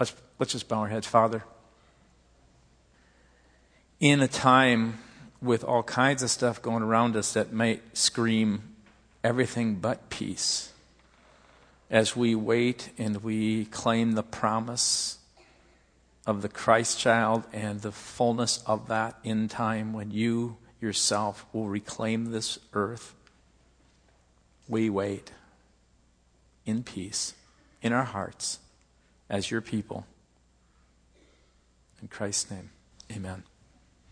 Let's, let's just bow our heads, Father. In a time with all kinds of stuff going around us that might scream everything but peace, as we wait and we claim the promise of the Christ child and the fullness of that in time when you yourself will reclaim this earth, we wait in peace in our hearts as your people. In Christ's name, amen.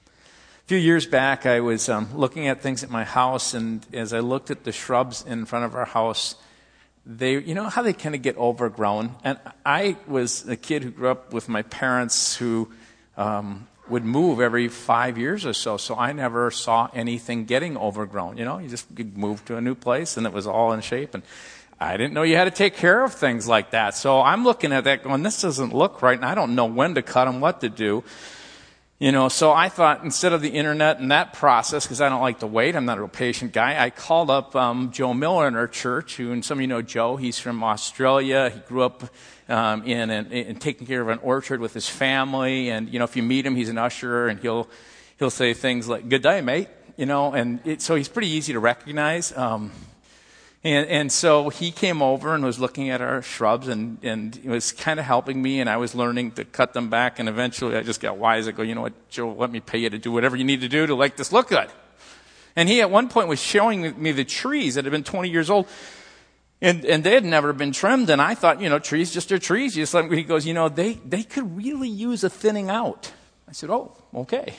A few years back, I was um, looking at things at my house, and as I looked at the shrubs in front of our house, they, you know how they kind of get overgrown? And I was a kid who grew up with my parents who um, would move every five years or so, so I never saw anything getting overgrown. You know, you just move to a new place and it was all in shape. And I didn't know you had to take care of things like that. So I'm looking at that going, this doesn't look right, and I don't know when to cut them, what to do. You know, so I thought instead of the internet and that process, because I don't like to wait, I'm not a real patient guy, I called up um, Joe Miller in our church, who, and some of you know Joe, he's from Australia. He grew up um, in, in, in taking care of an orchard with his family, and, you know, if you meet him, he's an usher, and he'll, he'll say things like, good day, mate, you know, and it, so he's pretty easy to recognize. Um, and, and so he came over and was looking at our shrubs and, and was kind of helping me, and I was learning to cut them back. And eventually I just got wise. I go, you know what, Joe, let me pay you to do whatever you need to do to make this look good. And he at one point was showing me the trees that had been 20 years old. And, and they had never been trimmed. And I thought, you know, trees just are trees. Just like he goes, you know, they, they could really use a thinning out. I said, oh, okay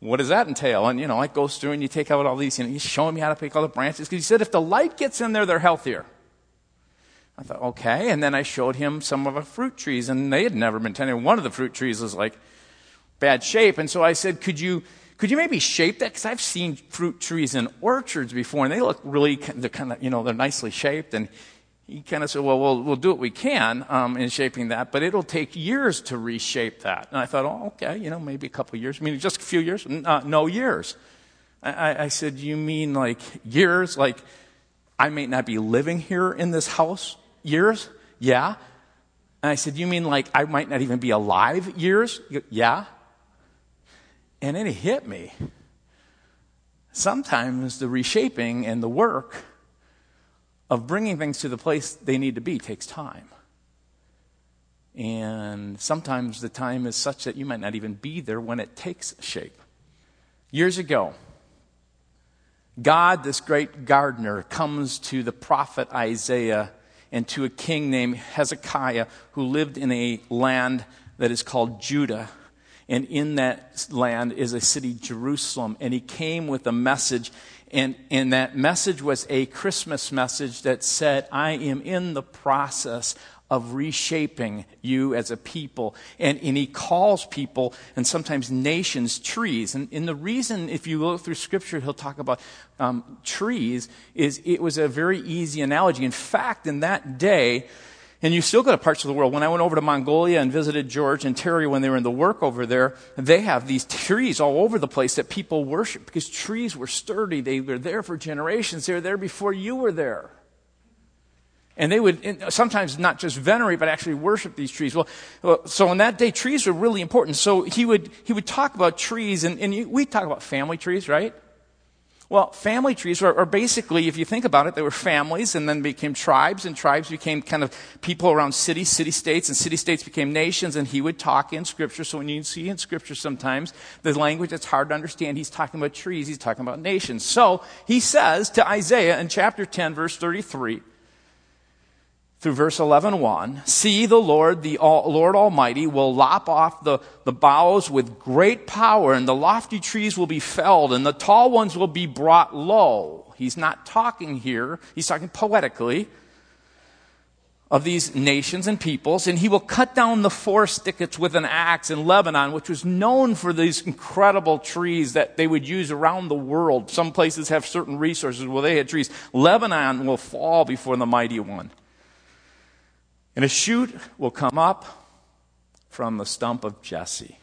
what does that entail? And, you know, it goes through and you take out all these, you know, he's showing me how to pick all the branches. Because he said if the light gets in there, they're healthier. I thought, okay. And then I showed him some of the fruit trees, and they had never been tended. One of the fruit trees was like bad shape. And so I said, could you, could you maybe shape that? Because I've seen fruit trees in orchards before, and they look really, they're kind of, you know, they're nicely shaped. And he kind of said, well, we'll, we'll do what we can um, in shaping that, but it'll take years to reshape that. And I thought, oh, okay, you know, maybe a couple of years. I mean, just a few years? Uh, no years. I, I said, you mean like years? Like I may not be living here in this house years? Yeah. And I said, you mean like I might not even be alive years? Yeah. And then it hit me. Sometimes the reshaping and the work of bringing things to the place they need to be takes time. And sometimes the time is such that you might not even be there when it takes shape. Years ago, God, this great gardener, comes to the prophet Isaiah and to a king named Hezekiah who lived in a land that is called Judah. And in that land is a city, Jerusalem. And he came with a message and, and that message was a Christmas message that said, I am in the process of reshaping you as a people. And, and he calls people and sometimes nations trees. And, and the reason, if you look through scripture, he'll talk about um, trees, is it was a very easy analogy. In fact, in that day, and you still go to parts of the world. When I went over to Mongolia and visited George and Terry when they were in the work over there, they have these trees all over the place that people worship because trees were sturdy. They were there for generations. They were there before you were there. And they would sometimes not just venerate, but actually worship these trees. Well, so in that day, trees were really important. So he would, he would talk about trees, and, and we talk about family trees, right? Well, family trees are, are, basically, if you think about it, they were families and then became tribes, and tribes became kind of people around cities, city states, and city states became nations, and he would talk in Scripture. So when you see in Scripture sometimes the language that's hard to understand, he's talking about trees, he's talking about nations. So he says to Isaiah in chapter 10, verse 33, through verse 11.1, See, the Lord, the Lord Almighty, will lop off the, the boughs with great power, and the lofty trees will be felled, and the tall ones will be brought low. He's not talking here, he's talking poetically of these nations and peoples, and he will cut down the forest thickets with an axe in Lebanon, which was known for these incredible trees that they would use around the world. Some places have certain resources where they had trees. Lebanon will fall before the mighty one. And a shoot will come up from the stump of Jesse.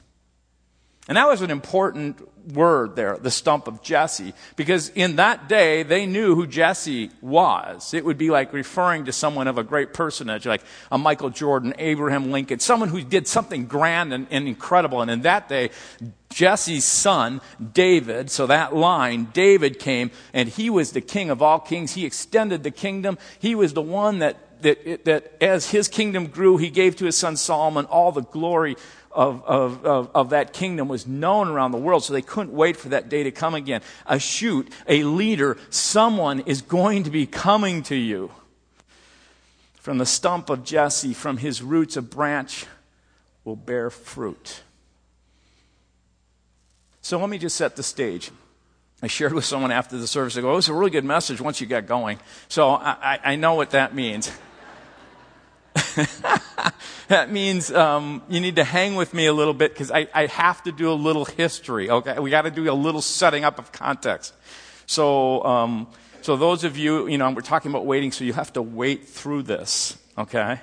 And that was an important word there, the stump of Jesse, because in that day they knew who Jesse was. It would be like referring to someone of a great personage, like a Michael Jordan, Abraham Lincoln, someone who did something grand and, and incredible. And in that day, Jesse's son, David, so that line, David came and he was the king of all kings. He extended the kingdom. He was the one that that, that as his kingdom grew, he gave to his son Solomon all the glory of, of, of, of, that kingdom was known around the world, so they couldn't wait for that day to come again. A shoot, a leader, someone is going to be coming to you. From the stump of Jesse, from his roots, a branch will bear fruit. So let me just set the stage. I shared with someone after the service, I go, oh, it was a really good message once you got going. So I, I know what that means. that means um, you need to hang with me a little bit because I, I have to do a little history. Okay, we got to do a little setting up of context. So, um, so those of you, you know, we're talking about waiting, so you have to wait through this. Okay.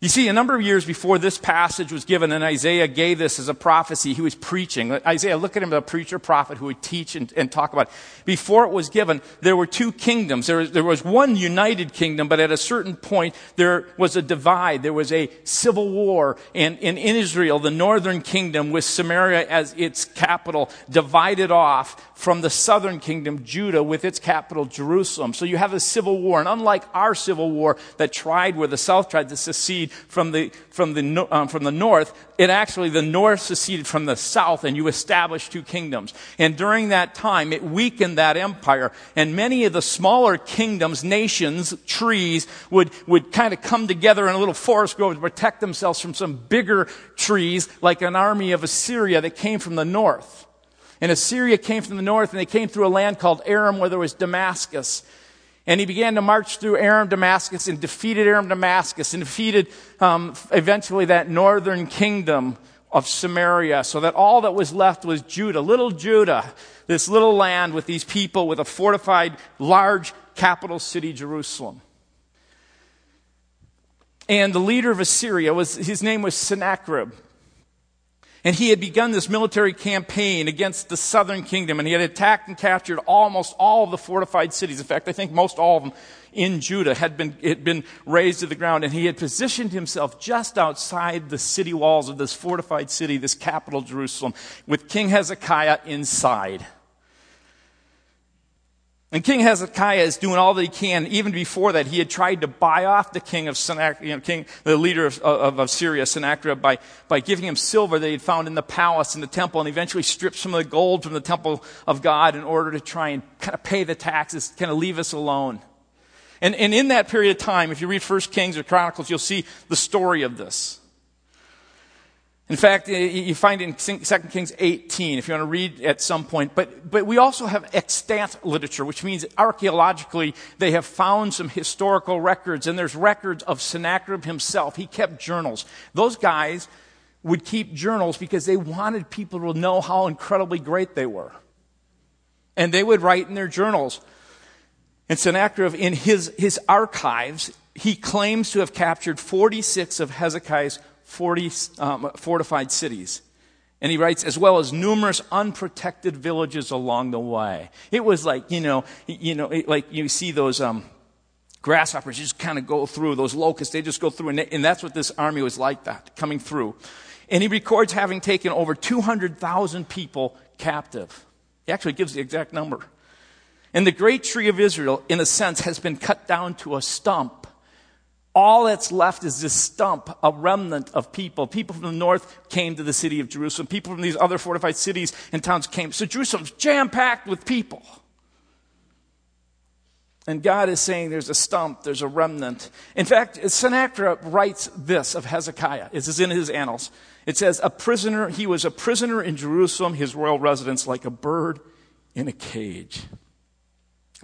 You see, a number of years before this passage was given, and Isaiah gave this as a prophecy, he was preaching. Isaiah, look at him a preacher prophet who would teach and, and talk about. It. Before it was given, there were two kingdoms. There was, there was one united kingdom, but at a certain point, there was a divide. There was a civil war. And in Israel, the northern kingdom, with Samaria as its capital, divided off from the southern kingdom, Judah, with its capital, Jerusalem. So you have a civil war. And unlike our civil war that tried, where the south tried to secede from the, from the, um, from the north, it actually, the north seceded from the south and you established two kingdoms. And during that time, it weakened that empire. And many of the smaller kingdoms, nations, trees would, would kind of come together in a little forest grove to protect themselves from some bigger trees, like an army of Assyria that came from the north. And Assyria came from the north, and they came through a land called Aram, where there was Damascus. And he began to march through Aram, Damascus, and defeated Aram, Damascus, and defeated um, eventually that northern kingdom of Samaria, so that all that was left was Judah, little Judah, this little land with these people with a fortified, large capital city, Jerusalem. And the leader of Assyria was, his name was Sennacherib. And he had begun this military campaign against the southern kingdom, and he had attacked and captured almost all of the fortified cities. In fact, I think most all of them in Judah had been, had been razed to the ground, and he had positioned himself just outside the city walls of this fortified city, this capital, Jerusalem, with King Hezekiah inside. And King Hezekiah is doing all that he can. Even before that, he had tried to buy off the king of Sennacherib, you know, king, the leader of, of, of, Syria, Sennacherib, by, by giving him silver that he had found in the palace in the temple, and eventually stripped some of the gold from the temple of God in order to try and kind of pay the taxes, kind of leave us alone. And, and in that period of time, if you read First Kings or Chronicles, you'll see the story of this. In fact, you find in 2 Kings 18, if you want to read at some point. But, but we also have extant literature, which means archaeologically they have found some historical records, and there's records of Sennacherib himself. He kept journals. Those guys would keep journals because they wanted people to know how incredibly great they were. And they would write in their journals. And Sennacherib, in his, his archives, he claims to have captured 46 of Hezekiah's 40 um, fortified cities. And he writes, as well as numerous unprotected villages along the way. It was like, you know, you know, like you see those, um, grasshoppers just kind of go through, those locusts, they just go through. And, they, and that's what this army was like that, coming through. And he records having taken over 200,000 people captive. He actually gives the exact number. And the great tree of Israel, in a sense, has been cut down to a stump all that's left is this stump, a remnant of people. People from the north came to the city of Jerusalem. People from these other fortified cities and towns came. So Jerusalem's jam packed with people. And God is saying there's a stump, there's a remnant. In fact, Sennacherib writes this of Hezekiah. This is in his annals. It says, a prisoner, he was a prisoner in Jerusalem, his royal residence, like a bird in a cage.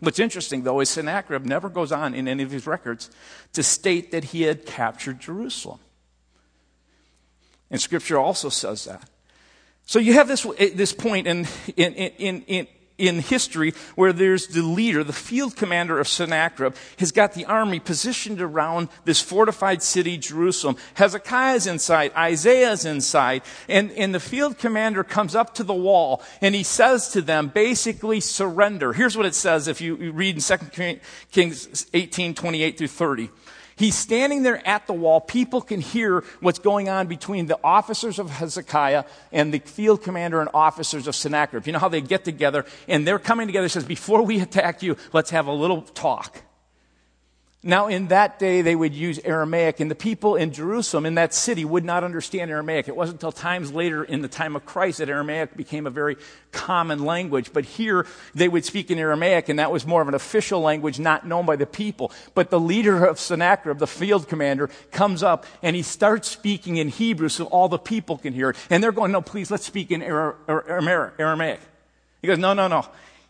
What's interesting, though, is Sennacherib never goes on in any of his records to state that he had captured Jerusalem. And Scripture also says that. So you have this, eh, this point in, in, in, in, in history where there's the leader, the field commander of Sennacherib, has got the army positioned around this fortified city, Jerusalem. Hezekiah's inside, Isaiah's inside, and, and the field commander comes up to the wall and he says to them, basically, surrender. Here's what it says if you read in 2 Kings 18, 28 through 30. He's standing there at the wall. People can hear what's going on between the officers of Hezekiah and the field commander and officers of Sennacherib. You know how they get together and they're coming together. Says, before we attack you, let's have a little talk. Now, in that day, they would use Aramaic, and the people in Jerusalem, in that city, would not understand Aramaic. It wasn't until times later, in the time of Christ, that Aramaic became a very common language. But here, they would speak in Aramaic, and that was more of an official language not known by the people. But the leader of Sennacherib, the field commander, comes up, and he starts speaking in Hebrew so all the people can hear it. And they're going, no, please, let's speak in Aramaic. He goes, no, no, no.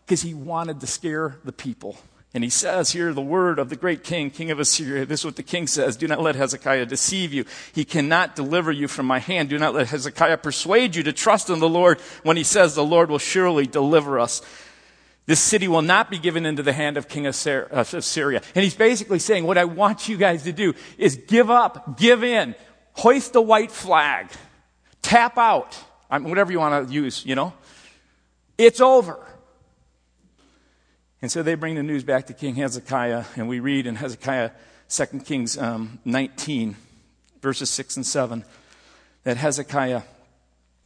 Because he wanted to scare the people. And he says here the word of the great king, king of Assyria. This is what the king says. Do not let Hezekiah deceive you. He cannot deliver you from my hand. Do not let Hezekiah persuade you to trust in the Lord when he says the Lord will surely deliver us. This city will not be given into the hand of king of uh, Syria. And he's basically saying, what I want you guys to do is give up, give in, hoist the white flag, tap out, whatever you want to use, you know. It's over. And so they bring the news back to King Hezekiah, and we read in Hezekiah 2 Kings um, 19, verses 6 and 7, that Hezekiah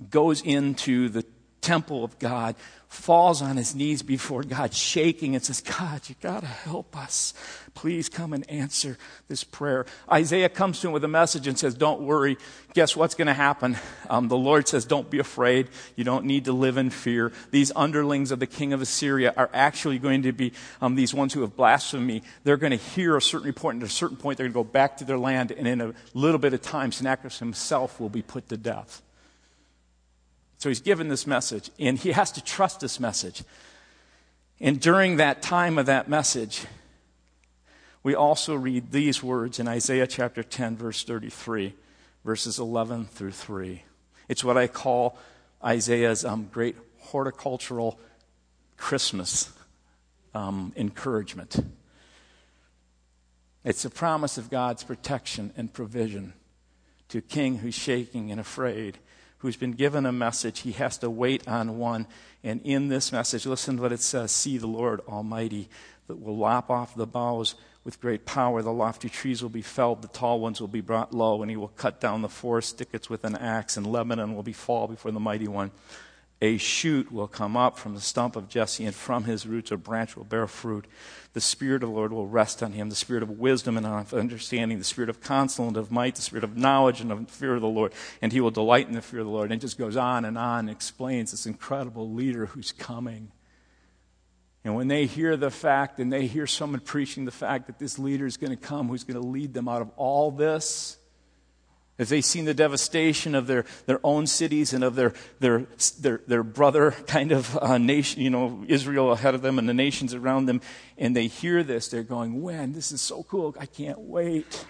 goes into the temple of God falls on his knees before God, shaking and says, God, you got to help us. Please come and answer this prayer. Isaiah comes to him with a message and says, Don't worry. Guess what's going to happen? Um, the Lord says, Don't be afraid. You don't need to live in fear. These underlings of the king of Assyria are actually going to be um, these ones who have blasphemed me. They're going to hear a certain report, and at a certain point, they're going to go back to their land, and in a little bit of time, Sennacherib himself will be put to death. So he's given this message, and he has to trust this message. And during that time of that message, we also read these words in Isaiah chapter 10, verse 33, verses 11 through 3. It's what I call Isaiah's um, great horticultural Christmas um, encouragement. It's a promise of God's protection and provision to a king who's shaking and afraid who's been given a message, he has to wait on one. And in this message, listen to what it says See the Lord Almighty that will lop off the boughs with great power. The lofty trees will be felled, the tall ones will be brought low, and he will cut down the forest thickets with an axe, and Lebanon will be fall before the mighty one a shoot will come up from the stump of Jesse, and from his roots a branch will bear fruit. The Spirit of the Lord will rest on him the Spirit of wisdom and of understanding, the Spirit of counsel and of might, the Spirit of knowledge and of fear of the Lord. And he will delight in the fear of the Lord. And it just goes on and on and explains this incredible leader who's coming. And when they hear the fact, and they hear someone preaching the fact that this leader is going to come who's going to lead them out of all this, as they've seen the devastation of their, their own cities and of their, their, their, their brother kind of uh, nation, you know, Israel ahead of them and the nations around them, and they hear this, they're going, when? This is so cool. I can't wait.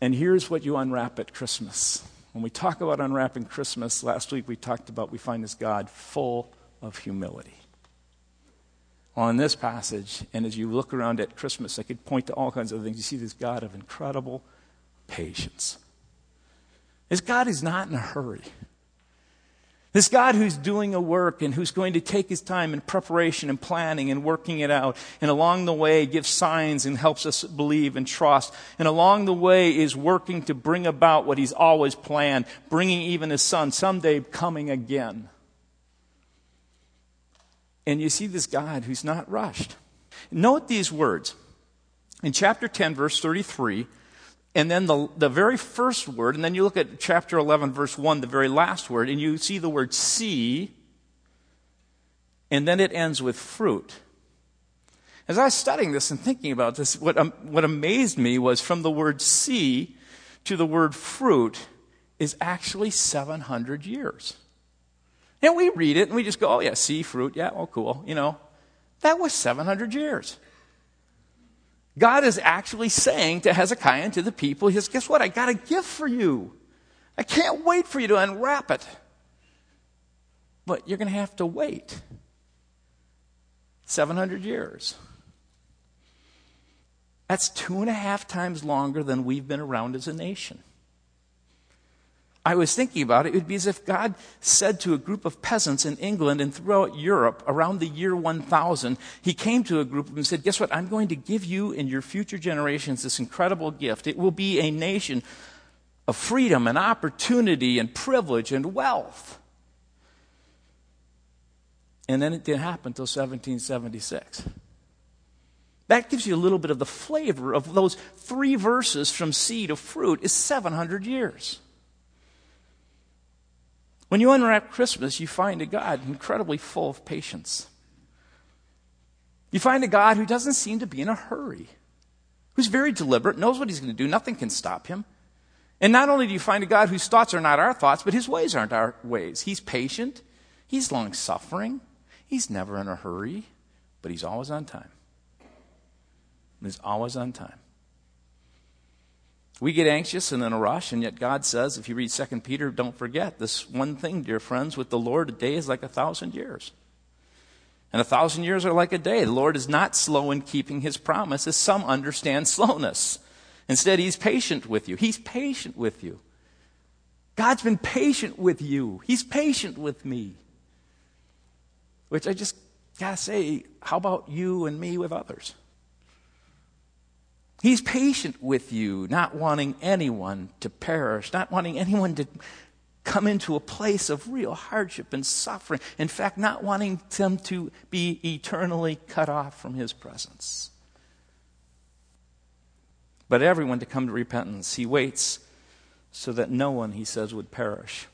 And here's what you unwrap at Christmas. When we talk about unwrapping Christmas, last week we talked about we find this God full of humility. In this passage, and as you look around at Christmas, I could point to all kinds of things. You see this God of incredible patience. This God is not in a hurry. This God who's doing a work and who's going to take his time in preparation and planning and working it out, and along the way gives signs and helps us believe and trust, and along the way is working to bring about what he's always planned, bringing even his son someday coming again. And you see this God who's not rushed. Note these words. In chapter 10, verse 33, and then the, the very first word, and then you look at chapter 11, verse 1, the very last word, and you see the word see, and then it ends with fruit. As I was studying this and thinking about this, what, um, what amazed me was from the word see to the word fruit is actually 700 years. And we read it and we just go, oh, yeah, see fruit. Yeah, oh, cool. You know, that was 700 years. God is actually saying to Hezekiah and to the people, He says, Guess what? I got a gift for you. I can't wait for you to unwrap it. but you're going to have to wait 700 years. That's two and a half times longer than we've been around as a nation. I was thinking about it, it would be as if God said to a group of peasants in England and throughout Europe around the year 1000, He came to a group of them and said, Guess what? I'm going to give you and your future generations this incredible gift. It will be a nation of freedom and opportunity and privilege and wealth. And then it didn't happen until 1776. That gives you a little bit of the flavor of those three verses from seed to fruit is 700 years. When you unwrap Christmas, you find a God incredibly full of patience. You find a God who doesn't seem to be in a hurry, who's very deliberate, knows what he's going to do, nothing can stop him. And not only do you find a God whose thoughts are not our thoughts, but his ways aren't our ways. He's patient, he's long suffering, he's never in a hurry, but he's always on time. He's always on time. We get anxious and in a rush, and yet God says, if you read 2 Peter, don't forget this one thing, dear friends, with the Lord, a day is like a thousand years. And a thousand years are like a day. The Lord is not slow in keeping his promise, as some understand slowness. Instead, he's patient with you. He's patient with you. God's been patient with you. He's patient with me. Which I just gotta say, how about you and me with others? He's patient with you, not wanting anyone to perish, not wanting anyone to come into a place of real hardship and suffering. In fact, not wanting them to be eternally cut off from His presence. But everyone to come to repentance. He waits so that no one, he says, would perish.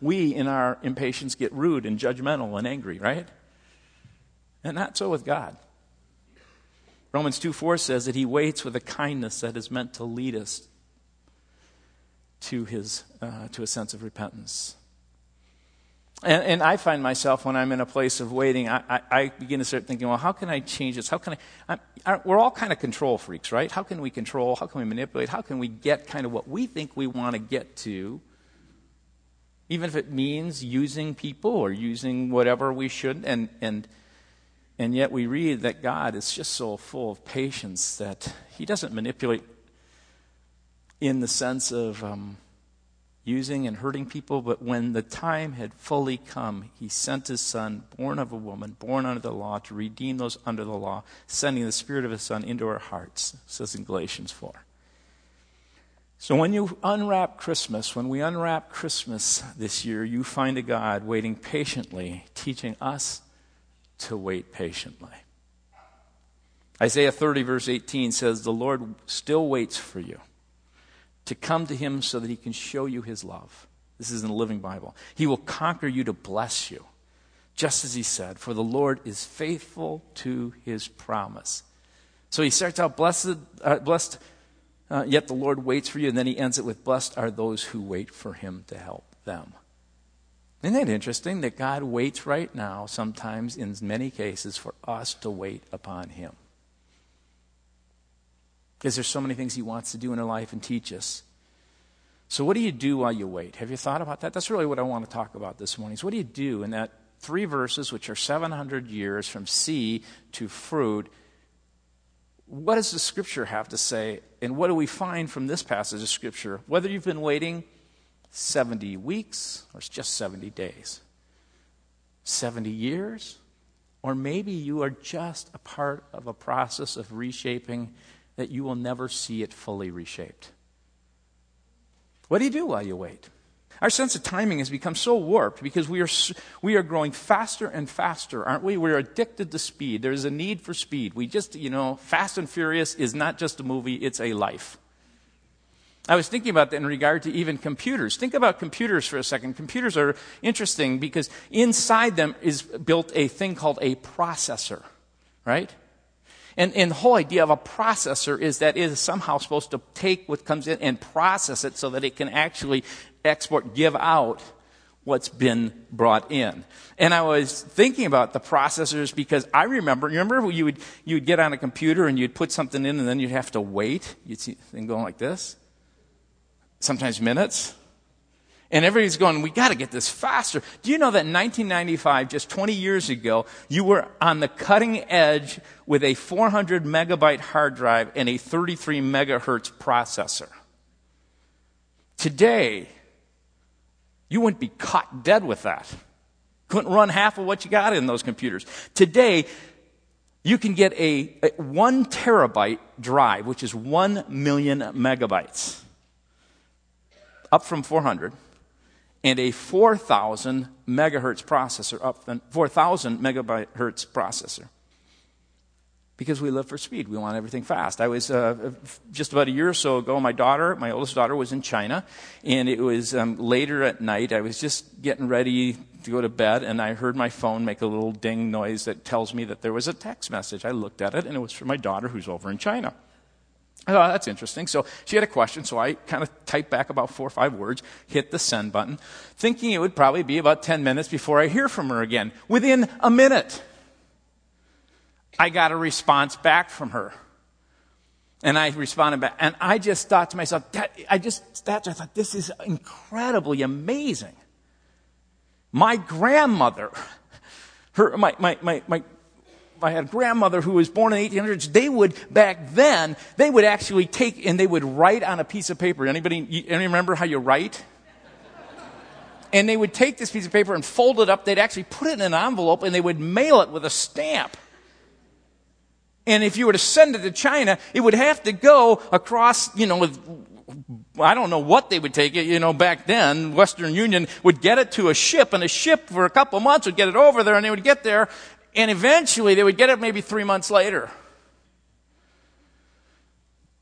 We, in our impatience, get rude and judgmental and angry, right? And not so with God. Romans 2 4 says that he waits with a kindness that is meant to lead us to, his, uh, to a sense of repentance. And, and, I find myself when I'm in a place of waiting, I, I, I, begin to start thinking, well, how can I change this? How can I, I? We're all kind of control freaks, right? How can we control? How can we manipulate? How can we get kind of what we think we want to get to? Even if it means using people or using whatever we should. And, and and yet we read that God is just so full of patience that he doesn't manipulate in the sense of um, using and hurting people, but when the time had fully come, he sent his son, born of a woman, born under the law, to redeem those under the law, sending the spirit of his son into our hearts, says in Galatians 4. So when you unwrap Christmas, when we unwrap Christmas this year, you find a God waiting patiently, teaching us to wait patiently. Isaiah 30, verse 18 says, The Lord still waits for you to come to him so that he can show you his love. This is in the Living Bible. He will conquer you to bless you, just as he said, For the Lord is faithful to his promise. So he starts out, Blessed, uh, blessed uh, yet the Lord waits for you, and then he ends it with, Blessed are those who wait for him to help them. Isn't that interesting that God waits right now, sometimes in many cases, for us to wait upon Him? Because there's so many things He wants to do in our life and teach us. So, what do you do while you wait? Have you thought about that? That's really what I want to talk about this morning. Is what do you do in that three verses, which are 700 years from seed to fruit? What does the Scripture have to say? And what do we find from this passage of Scripture? Whether you've been waiting 70 weeks or it's just 70 days? 70 years? Or maybe you are just a part of a process of reshaping that you will never see it fully reshaped. What do you do while you wait? Our sense of timing has become so warped because we are, we are growing faster and faster, aren't we? We're addicted to speed. There's a need for speed. We just, you know, Fast and Furious is not just a movie, it's a life. I was thinking about that in regard to even computers. Think about computers for a second. Computers are interesting because inside them is built a thing called a processor, right? And, and the whole idea of a processor is that it is somehow supposed to take what comes in and process it so that it can actually export, give out what's been brought in. And I was thinking about the processors because I remember, remember you would, you would get on a computer and you'd put something in and then you'd have to wait? You'd see the thing going like this? Sometimes minutes. And everybody's going, we got to get this faster. Do you know that in 1995, just 20 years ago, you were on the cutting edge with a 400 megabyte hard drive and a 33 megahertz processor? Today, you wouldn't be caught dead with that. Couldn't run half of what you got in those computers. Today, you can get a, a one terabyte drive, which is one million megabytes, up from 400 and a 4,000 megahertz processor, up than 4,000 megabyte hertz processor. Because we live for speed. We want everything fast. I was uh, just about a year or so ago, my daughter, my oldest daughter, was in China, and it was um, later at night. I was just getting ready to go to bed, and I heard my phone make a little ding noise that tells me that there was a text message. I looked at it, and it was from my daughter who's over in China. I thought, oh, that's interesting. So she had a question, so I kind of typed back about four or five words, hit the send button, thinking it would probably be about 10 minutes before I hear from her again. Within a minute, I got a response back from her. And I responded back. And I just thought to myself, that, I just that, I thought, this is incredibly amazing. My grandmother, her, my, my, my, my I had a grandmother who was born in the 1800s. They would, back then, they would actually take and they would write on a piece of paper. Anybody, anybody remember how you write? And they would take this piece of paper and fold it up. They'd actually put it in an envelope and they would mail it with a stamp. And if you were to send it to China, it would have to go across, you know, with, I don't know what they would take it, you know, back then, Western Union would get it to a ship and a ship for a couple months would get it over there and they would get there and eventually they would get it maybe three months later.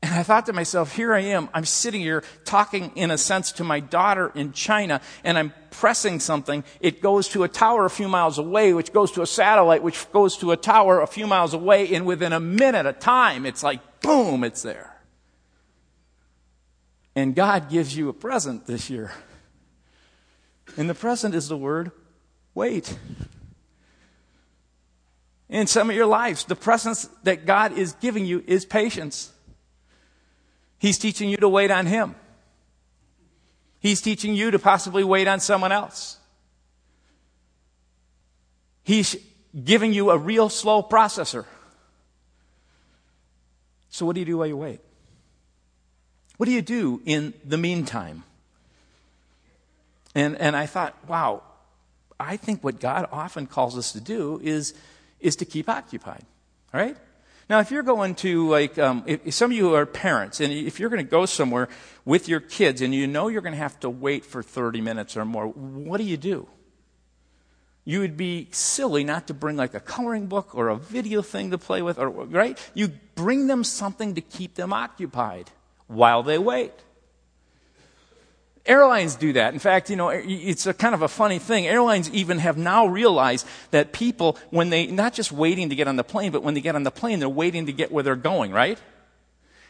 And I thought to myself, here I am. I'm sitting here talking, in a sense, to my daughter in China, and I'm pressing something. It goes to a tower a few miles away, which goes to a satellite, which goes to a tower a few miles away, and within a minute of time, it's like, boom, it's there. And God gives you a present this year. And the present is the word wait in some of your lives. The presence that God is giving you is patience. He's teaching you to wait on Him. He's teaching you to possibly wait on someone else. He's giving you a real slow processor. So, what do you do while you wait? What do you do in the meantime? And, and I thought, wow, I think what God often calls us to do is is to keep occupied. All right? Now, if you're going to, like, um, if, some of you are parents, and if you're going to go somewhere with your kids and you know you're going to have to wait for 30 minutes or more, what do you do? You would be silly not to bring like a coloring book or a video thing to play with, or, right? You bring them something to keep them occupied while they wait. Airlines do that. In fact, you know, it's a kind of a funny thing. Airlines even have now realized that people, when they, not just waiting to get on the plane, but when they get on the plane, they're waiting to get where they're going, right?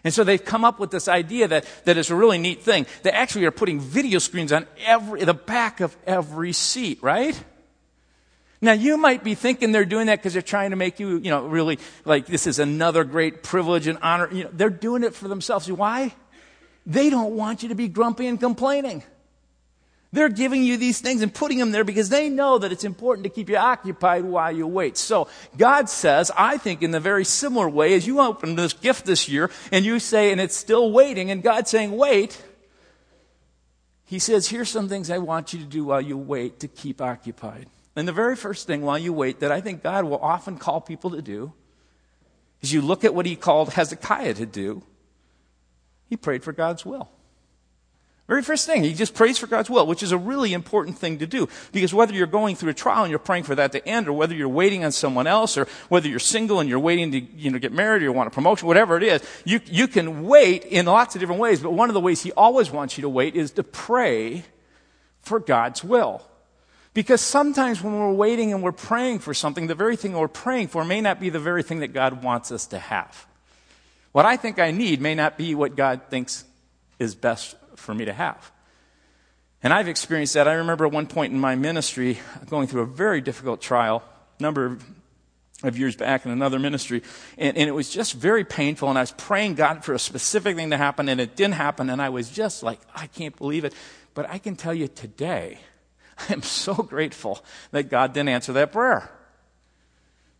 And so they've come up with this idea that, that is a really neat thing. They actually are putting video screens on every, the back of every seat, right? Now you might be thinking they're doing that because they're trying to make you, you know, really like this is another great privilege and honor. You know, they're doing it for themselves. Why? They don't want you to be grumpy and complaining. They're giving you these things and putting them there because they know that it's important to keep you occupied while you wait. So God says, I think in the very similar way as you open this gift this year and you say, and it's still waiting, and God's saying, wait. He says, here's some things I want you to do while you wait to keep occupied. And the very first thing while you wait that I think God will often call people to do is you look at what he called Hezekiah to do he prayed for God's will. Very first thing, he just prays for God's will, which is a really important thing to do. Because whether you're going through a trial and you're praying for that to end, or whether you're waiting on someone else, or whether you're single and you're waiting to you know, get married or you want a promotion, whatever it is, you, you can wait in lots of different ways. But one of the ways he always wants you to wait is to pray for God's will. Because sometimes when we're waiting and we're praying for something, the very thing we're praying for may not be the very thing that God wants us to have. What I think I need may not be what God thinks is best for me to have. And I've experienced that. I remember at one point in my ministry going through a very difficult trial a number of of years back in another ministry. And, and, it was just very painful. And I was praying God for a specific thing to happen, and it didn't happen. And I was just like, I can't believe it. But I can tell you today, I am so grateful that God didn't answer that prayer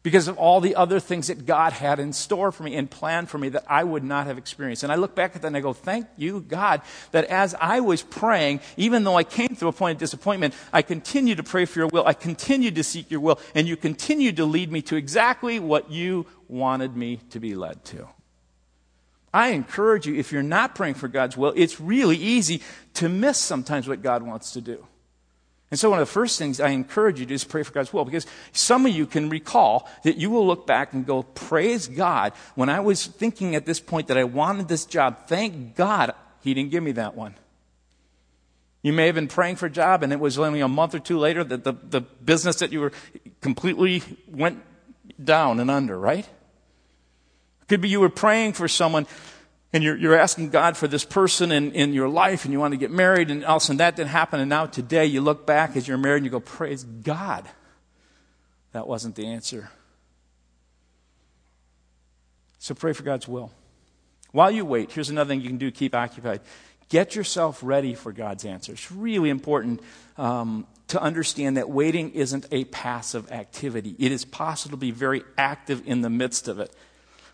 because of all the other things that God had in store for me and planned for me that I would not have experienced. And I look back at that and I go, thank you, God, that as I was praying, even though I came through a point of disappointment, I continued to pray for your will. I continued to seek your will, and you continued to lead me to exactly what you wanted me to be led to. I encourage you, if you're not praying for God's will, it's really easy to miss sometimes what God wants to do. And so, one of the first things I encourage you to do is pray for God's will because some of you can recall that you will look back and go, Praise God. When I was thinking at this point that I wanted this job, thank God He didn't give me that one. You may have been praying for a job, and it was only a month or two later that the, the business that you were completely went down and under, right? Could be you were praying for someone and you're, you're asking God for this person in, in your life and you want to get married and all of a sudden that didn't happen and now today you look back as you're married and you go, praise God. That wasn't the answer. So pray for God's will. While you wait, here's another thing you can do keep occupied. Get yourself ready for God's answer. It's really important um, to understand that waiting isn't a passive activity. It is possible to be very active in the midst of it.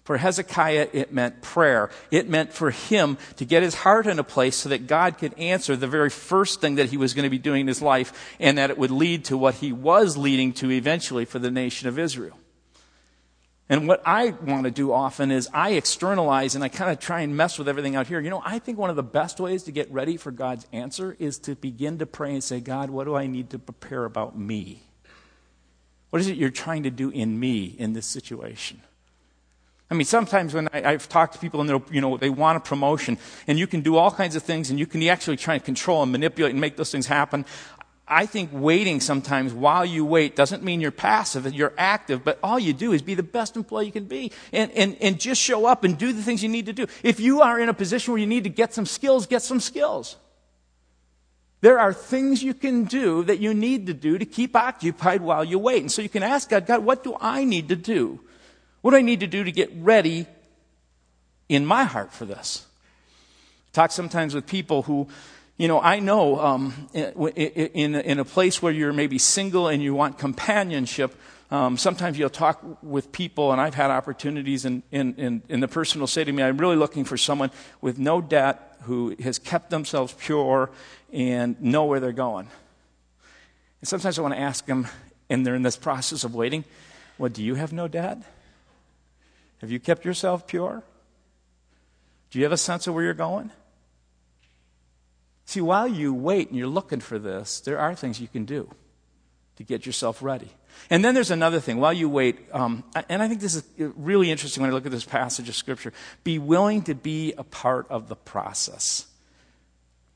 For Hezekiah, it meant prayer. It meant for him to get his heart in a place so that God could answer the very first thing that he was going to be doing in his life, and that it would lead to what he was leading to eventually for the nation of Israel. And what I want to do often is I externalize and I kind of try and mess with everything out here. You know, I think one of the best ways to get ready for God's answer is to begin to pray and say, God, what do I need to prepare about me? What is it you're trying to do in me in this situation? I mean, sometimes when I, have talked to people and they, you know, they want a promotion, and you can do all kinds of things, and you can actually try and control and manipulate and make those things happen. I think waiting sometimes while you wait doesn't mean you're passive, you're active, but all you do is be the best employee you can be and, and, and just show up and do the things you need to do. If you are in a position where you need to get some skills, get some skills. There are things you can do that you need to do to keep occupied while you wait. And so you can ask God, God, what do I need to do what do I need to do to get ready in my heart for this? Talk sometimes with people who, you know, I know um, in, in, a place where you're maybe single and you want companionship, um, sometimes you'll talk with people, and I've had opportunities, and, and, and the person will say to me, I'm really looking for someone with no debt who has kept themselves pure and know where they're going. And sometimes I want to ask them, and they're in this process of waiting, well, do you have no debt? Have you kept yourself pure? Do you have a sense of where you're going? See, while you wait and you're looking for this, there are things you can do to get yourself ready. And then there's another thing. While you wait, um, and I think this is really interesting when I look at this passage of Scripture, be willing to be a part of the process.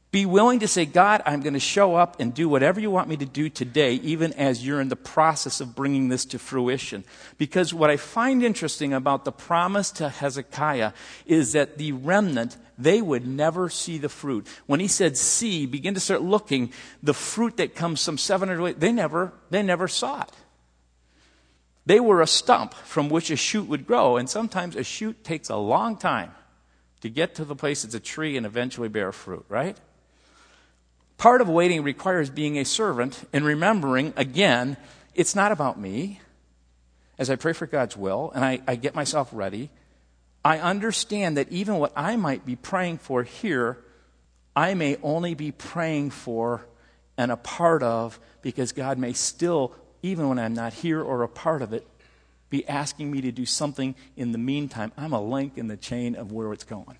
Be willing to say, God, I'm going to show up and do whatever you want me to do today, even as you're in the process of bringing this to fruition. Because what I find interesting about the promise to Hezekiah is that the remnant, they would never see the fruit. When he said see, begin to start looking, the fruit that comes some 700 away, they never, they never saw it. They were a stump from which a shoot would grow, and sometimes a shoot takes a long time to get to the place it's a tree and eventually bear fruit, right? Part of waiting requires being a servant and remembering, again, it's not about me. As I pray for God's will and I, I get myself ready, I understand that even what I might be praying for here, I may only be praying for and a part of because God may still, even when I'm not here or a part of it, be asking me to do something in the meantime. I'm a link in the chain of where it's going.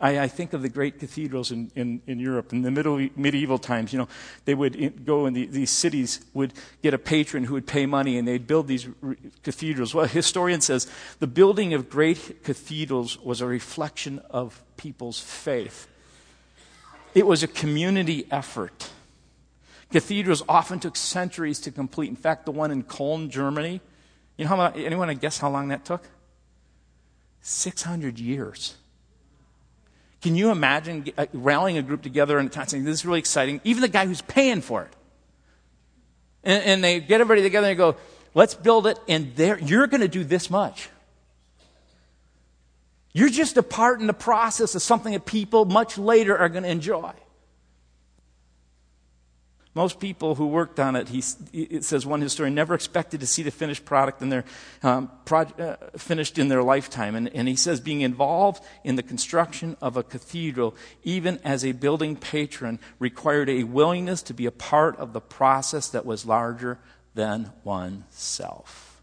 I, I, think of the great cathedrals in, in, in Europe. In the middle, medieval times, you know, they would go and the, these cities would get a patron who would pay money and they'd build these re- cathedrals. Well, a historian says the building of great cathedrals was a reflection of people's faith. It was a community effort. Cathedrals often took centuries to complete. In fact, the one in Cologne, Germany, you know how, anyone guess how long that took? 600 years. Can you imagine uh, rallying a group together and saying, This is really exciting? Even the guy who's paying for it. And, and they get everybody together and go, Let's build it, and you're going to do this much. You're just a part in the process of something that people much later are going to enjoy. Most people who worked on it, he, it says one historian, never expected to see the finished product in their, um, uh, finished in their lifetime. And, and he says being involved in the construction of a cathedral, even as a building patron, required a willingness to be a part of the process that was larger than oneself.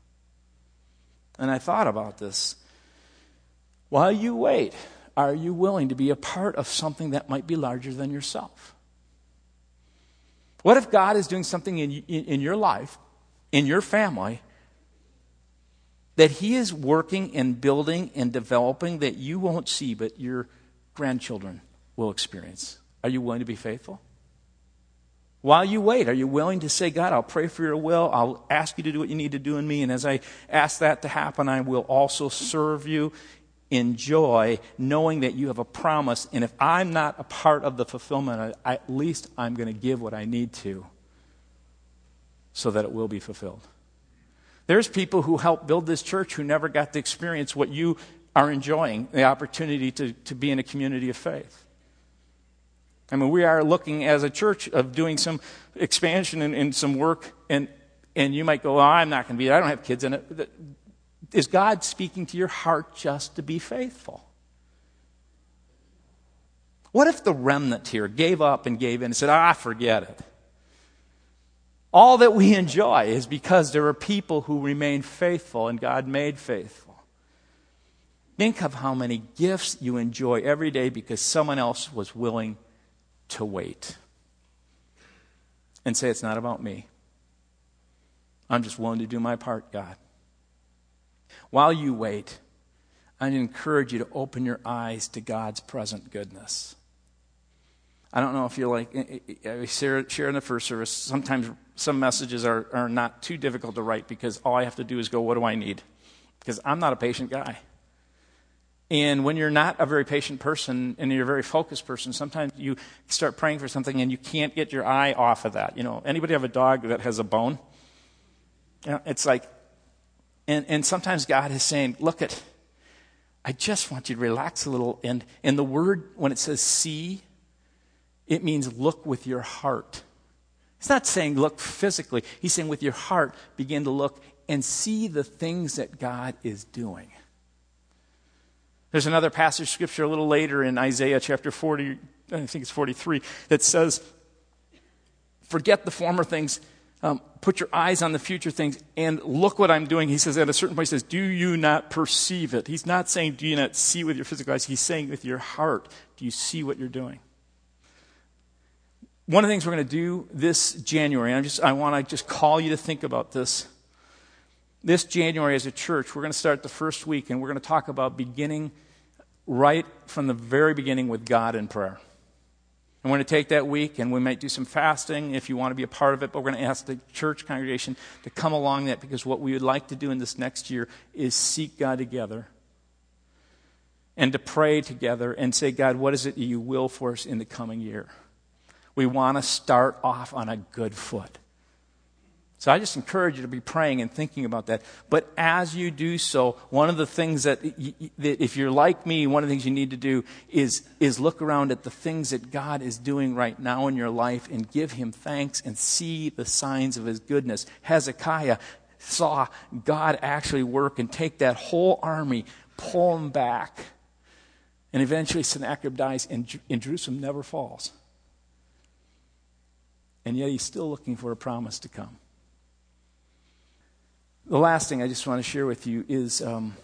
And I thought about this. While you wait, are you willing to be a part of something that might be larger than yourself? What if God is doing something in, in, in your life, in your family, that He is working and building and developing that you won't see, but your grandchildren will experience? Are you willing to be faithful? While you wait, are you willing to say, God, I'll pray for your will. I'll ask you to do what you need to do in me. And as I ask that to happen, I will also serve you enjoy knowing that you have a promise. And if I'm not a part of the fulfillment, at least I'm going to give what I need to so that it will be fulfilled. There's people who helped build this church who never got to experience what you are enjoying the opportunity to, to be in a community of faith. I mean, we are looking as a church of doing some expansion and, and some work, and, and you might go, oh, I'm not going to be there. I don't have kids in it is God speaking to your heart just to be faithful? What if the remnant here gave up and gave in and said, ah, forget it? All that we enjoy is because there are people who remain faithful and God made faithful. Think of how many gifts you enjoy every day because someone else was willing to wait. And say, it's not about me. I'm just willing to do my part, God. While you wait, I encourage you to open your eyes to God's present goodness. I don't know if you're like, I share, share in the first service, sometimes some messages are, are not too difficult to write because all I have to do is go, what do I need? Because I'm not a patient guy. And when you're not a very patient person and you're a very focused person, sometimes you start praying for something and you can't get your eye off of that. You know, anybody have a dog that has a bone? You know, it's like and, and sometimes God is saying, look at, I just want you to relax a little. And, and the word, when it says see, it means look with your heart. He's not saying look physically. He's saying with your heart, begin to look and see the things that God is doing. There's another passage of scripture a little later in Isaiah chapter 40, I think it's 43, that says, Forget the former things um, put your eyes on the future things and look what I'm doing. He says at a certain point, he says, Do you not perceive it? He's not saying, Do you not see with your physical eyes? He's saying, With your heart, do you see what you're doing? One of the things we're going to do this January, and I just I want to just call you to think about this. This January, as a church, we're going to start the first week, and we're going to talk about beginning right from the very beginning with God in prayer. I'm going to take that week and we might do some fasting if you want to be a part of it, but we're going to ask the church congregation to come along that because what we would like to do in this next year is seek God together and to pray together and say, God, what is it you will for us in the coming year? We want to start off on a good foot. So I just encourage you to be praying and thinking about that. But as you do so, one of the things that, that, if you're like me, one of the things you need to do is, is look around at the things that God is doing right now in your life and give Him thanks and see the signs of His goodness. Hezekiah saw God actually work and take that whole army, pull them back. And eventually Sennacherib dies and, and Jerusalem never falls. And yet he's still looking for a promise to come. The last thing I just want to share with you is um,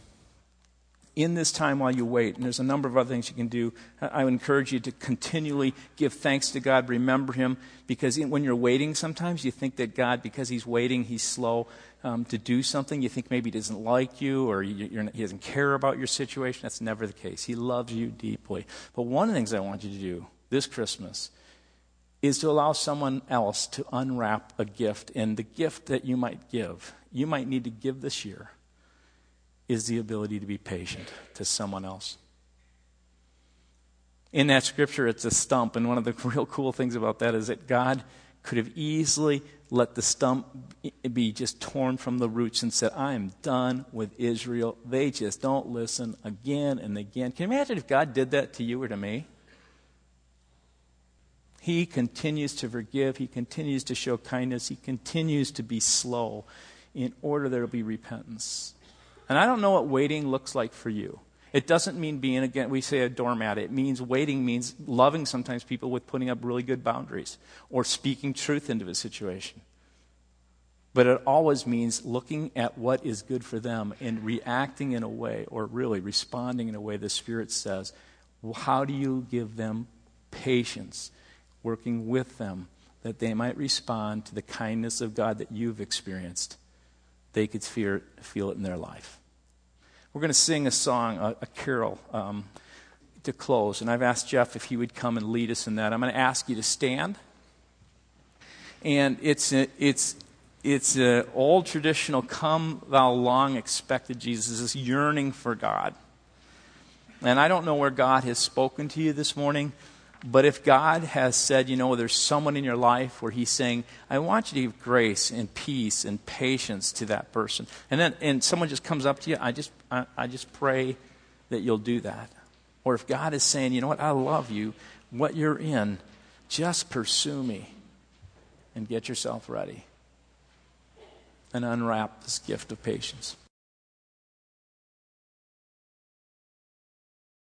in this time while you wait, and there's a number of other things you can do, I would encourage you to continually give thanks to God, remember Him, because when you're waiting, sometimes you think that God, because He's waiting, He's slow um, to do something. You think maybe He doesn't like you or He doesn't care about your situation. That's never the case. He loves you deeply. But one of the things I want you to do this Christmas is to allow someone else to unwrap a gift, and the gift that you might give you might need to give this year is the ability to be patient to someone else. In that scripture, it's a stump, and one of the real cool things about that is that God could have easily let the stump be just torn from the roots and said, I am done with Israel. They just don't listen again and again. Can you imagine if God did that to you or to me? He continues to forgive. He continues to show kindness. He continues to be slow in order there will be repentance. And I don't know what waiting looks like for you. It doesn't mean being, again, we say a doormat. It means waiting means loving sometimes people with putting up really good boundaries or speaking truth into a situation. But it always means looking at what is good for them and reacting in a way, or really responding in a way the Spirit says. How do you give them patience, working with them, that they might respond to the kindness of God that you've experienced? They could fear, feel it in their life. We're going to sing a song, a, a carol, um, to close. And I've asked Jeff if he would come and lead us in that. I'm going to ask you to stand. And it's, a, it's, it's an old traditional, come thou long expected Jesus, this yearning for God. And I don't know where God has spoken to you this morning, but if God has said, you know, there's someone in your life where He's saying, I want you to give grace and peace and patience to that person, and then and someone just comes up to you, I just I, I just pray that you'll do that. Or if God is saying, you know what, I love you, what you're in, just pursue me and get yourself ready and unwrap this gift of patience.